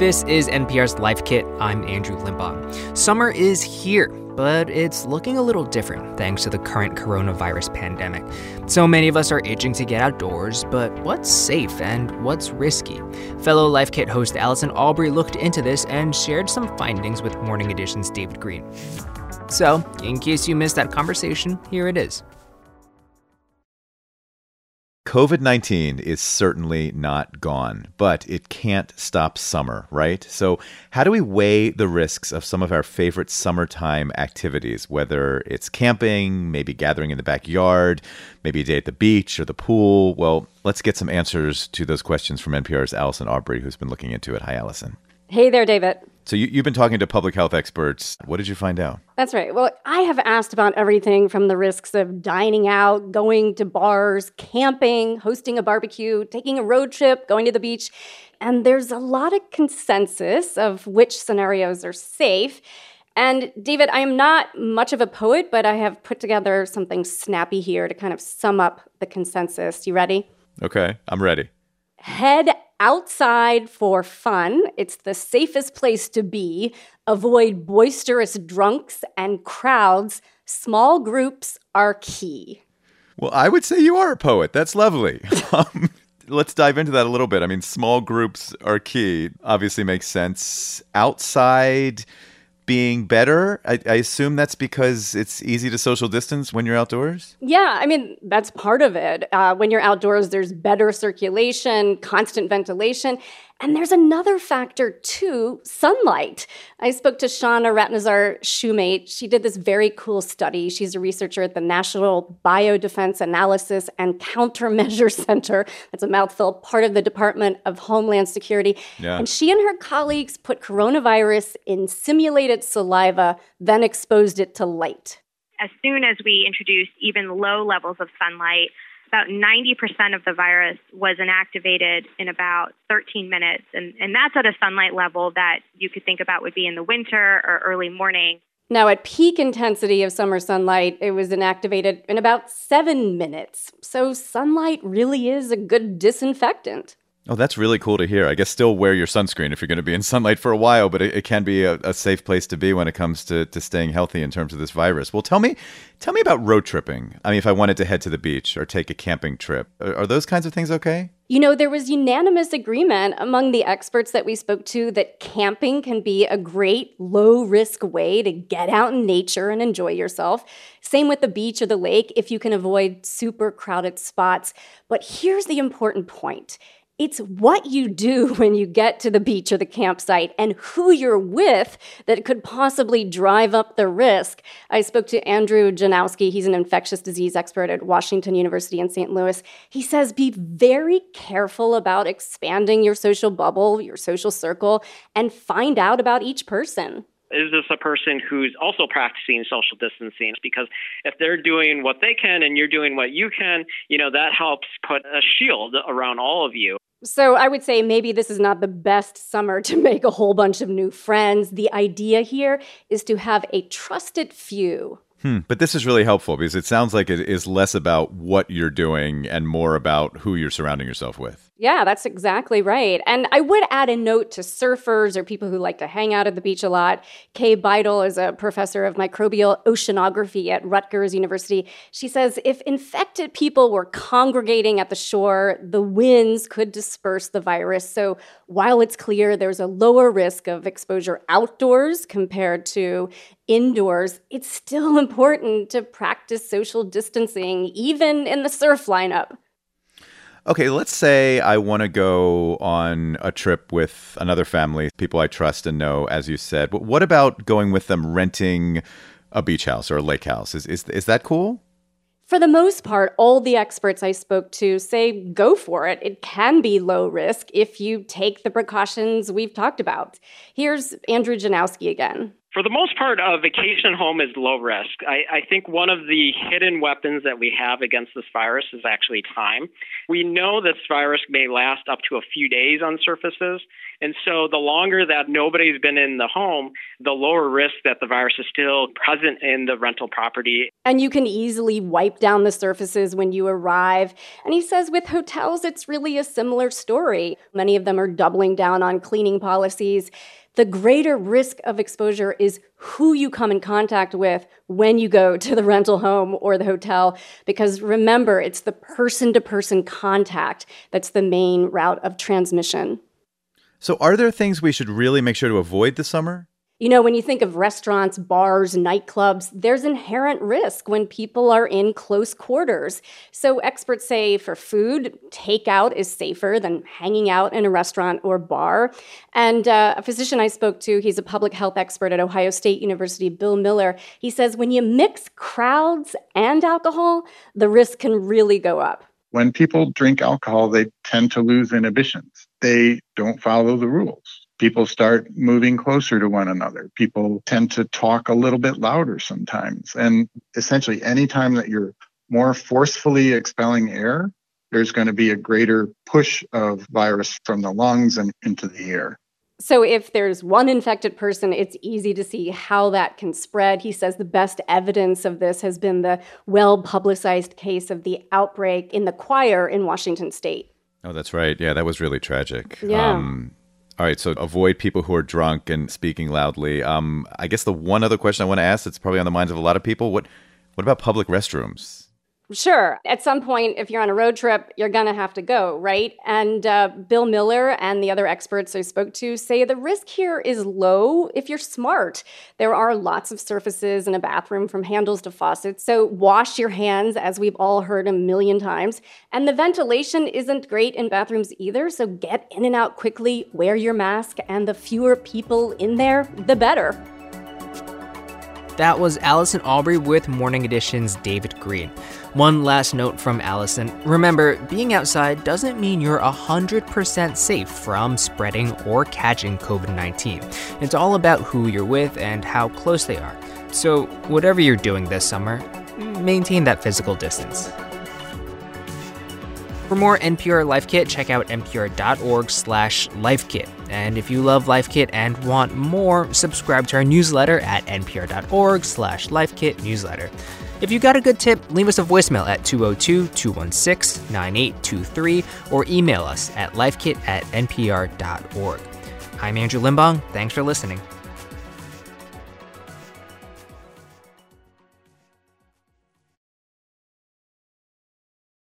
This is NPR's Life Kit. I'm Andrew Limbong. Summer is here, but it's looking a little different thanks to the current coronavirus pandemic. So many of us are itching to get outdoors, but what's safe and what's risky? Fellow Life Kit host Allison Aubrey looked into this and shared some findings with Morning Edition's David Greene. So, in case you missed that conversation, here it is. COVID 19 is certainly not gone, but it can't stop summer, right? So, how do we weigh the risks of some of our favorite summertime activities, whether it's camping, maybe gathering in the backyard, maybe a day at the beach or the pool? Well, let's get some answers to those questions from NPR's Allison Aubrey, who's been looking into it. Hi, Allison. Hey there, David. So you, have been talking to public health experts. What did you find out? That's right. Well, I have asked about everything from the risks of dining out, going to bars, camping, hosting a barbecue, taking a road trip, going to the beach. And there's a lot of consensus of which scenarios are safe. And David, I am not much of a poet, but I have put together something snappy here to kind of sum up the consensus. You ready? Okay, I'm ready. Head outside for fun. It's the safest place to be. Avoid boisterous drunks and crowds. Small groups are key. Well, I would say you are a poet. That's lovely. um, let's dive into that a little bit. I mean, small groups are key. Obviously, makes sense. Outside, being better? I, I, assume that's because it's easy to social distance when you're outdoors? Yeah, I mean, that's part of it. Uh, when you're outdoors, there's better circulation, constant ventilation. And there's another factor too sunlight. I spoke to Shauna Ratnesar Shumate. She did this very cool study. She's a researcher at the National Biodefense Analysis and Countermeasure Center. That's a mouthful, part of the Department of Homeland Security. Yeah. And she and her colleagues put coronavirus in simulated saliva, then exposed it to light. As soon as we introduced even low levels of sunlight, about 90% of the virus was inactivated in about 13 minutes. And, and that's at a sunlight level that you could think about would be in the winter or early morning. Now, at peak intensity of summer sunlight, it was inactivated in about seven minutes. So, sunlight really is a good disinfectant. Oh, that's really cool to hear. I guess still wear your sunscreen if you're going to be in sunlight for a while, but it, it can be a, a, safe place to be when it comes to, to staying healthy in terms of this virus. Well, tell me, tell me about road tripping. I mean, if I wanted to head to the beach or take a camping trip, are, are those kinds of things okay? You know, there was unanimous agreement among the experts that we spoke to that camping can be a great low risk way to get out in nature and enjoy yourself. Same with the beach or the lake if you can avoid super crowded spots. But here's the important point it's what you do when you get to the beach or the campsite and who you're with that could possibly drive up the risk. I spoke to Andrew Janowski. He's an infectious disease expert at Washington University in St. Louis. He says be very careful about expanding your social bubble, your social circle, and find out about each person is this a person who's also practicing social distancing? Because if they're doing what they can and you're doing what you can, you know, that helps put a shield around all of you. So I would say maybe this is not the best summer to make a whole bunch of new friends. The idea here is to have a trusted few. Hmm, but this is really helpful because it sounds like it is less about what you're doing and more about who you're surrounding yourself with. Yeah, that's exactly right. And I would add a note to surfers or people who like to hang out at the beach a lot. Kay Bidle is a professor of microbial oceanography at Rutgers University. She says if infected people were congregating at the shore, the winds could disperse the virus. So while it's clear there's a lower risk of exposure outdoors compared to indoors, it's still important to practice social distancing, even in the surf lineup. Okay, let's say I want to go on a trip with another family, people I trust and know, as you said. But what about going with them renting a beach house or a lake house? Is, is, is that cool? For the most part, all the experts I spoke to say go for it. It can be low risk if you take the precautions we've talked about. Here's Andrew Janowski again. For the most part, a vacation home is low risk. I, I, think one of the hidden weapons that we have against this virus is actually time. We know this virus may last up to a few days on surfaces. And so the longer that nobody's been in the home, the lower risk that the virus is still present in the rental property. And you can easily wipe down the surfaces when you arrive. And he says with hotels, it's really a similar story. Many of them are doubling down on cleaning policies the greater risk of exposure is who you come in contact with when you go to the rental home or the hotel. Because remember, it's the person to person contact that's the main route of transmission. So, are there things we should really make sure to avoid this summer? You know, when you think of restaurants, bars, nightclubs, there's inherent risk when people are in close quarters. So, experts say for food, takeout is safer than hanging out in a restaurant or bar. And uh, a physician I spoke to, he's a public health expert at Ohio State University, Bill Miller, he says when you mix crowds and alcohol, the risk can really go up. When people drink alcohol, they tend to lose inhibitions. They don't follow the rules people start moving closer to one another. People tend to talk a little bit louder sometimes. And essentially, anytime that you're more forcefully expelling air, there's going to be a greater push of virus from the lungs and into the air. So, if there's one infected person, it's easy to see how that can spread. He says the best evidence of this has been the well publicized case of the outbreak in the choir in Washington state. Oh, that's right. Yeah, that was really tragic. Yeah. Um, all right, so avoid people who are drunk and speaking loudly. Um, I guess the one other question I want to ask that's probably on the minds of a lot of people: what what about public restrooms? Sure. At some point, if you're on a road trip, you're going to have to go, right? And uh, Bill Miller and the other experts I spoke to say the risk here is low if you're smart. There are lots of surfaces in a bathroom from handles to faucets. So wash your hands, as we've all heard a million times. And the ventilation isn't great in bathrooms either. So get in and out quickly, wear your mask, and the fewer people in there, the better. That was Allison Aubrey with Morning Edition's David Greene. One last note from Allison remember, being outside doesn't mean you're 100% safe from spreading or catching COVID 19. It's all about who you're with and how close they are. So, whatever you're doing this summer, maintain that physical distance. For more NPR Life Kit, check out npr.org slash lifekit. And if you love Life Kit and want more, subscribe to our newsletter at npr.org slash lifekit newsletter. If you got a good tip, leave us a voicemail at 202-216-9823 or email us at lifekit at npr.org. I'm Andrew Limbong. Thanks for listening.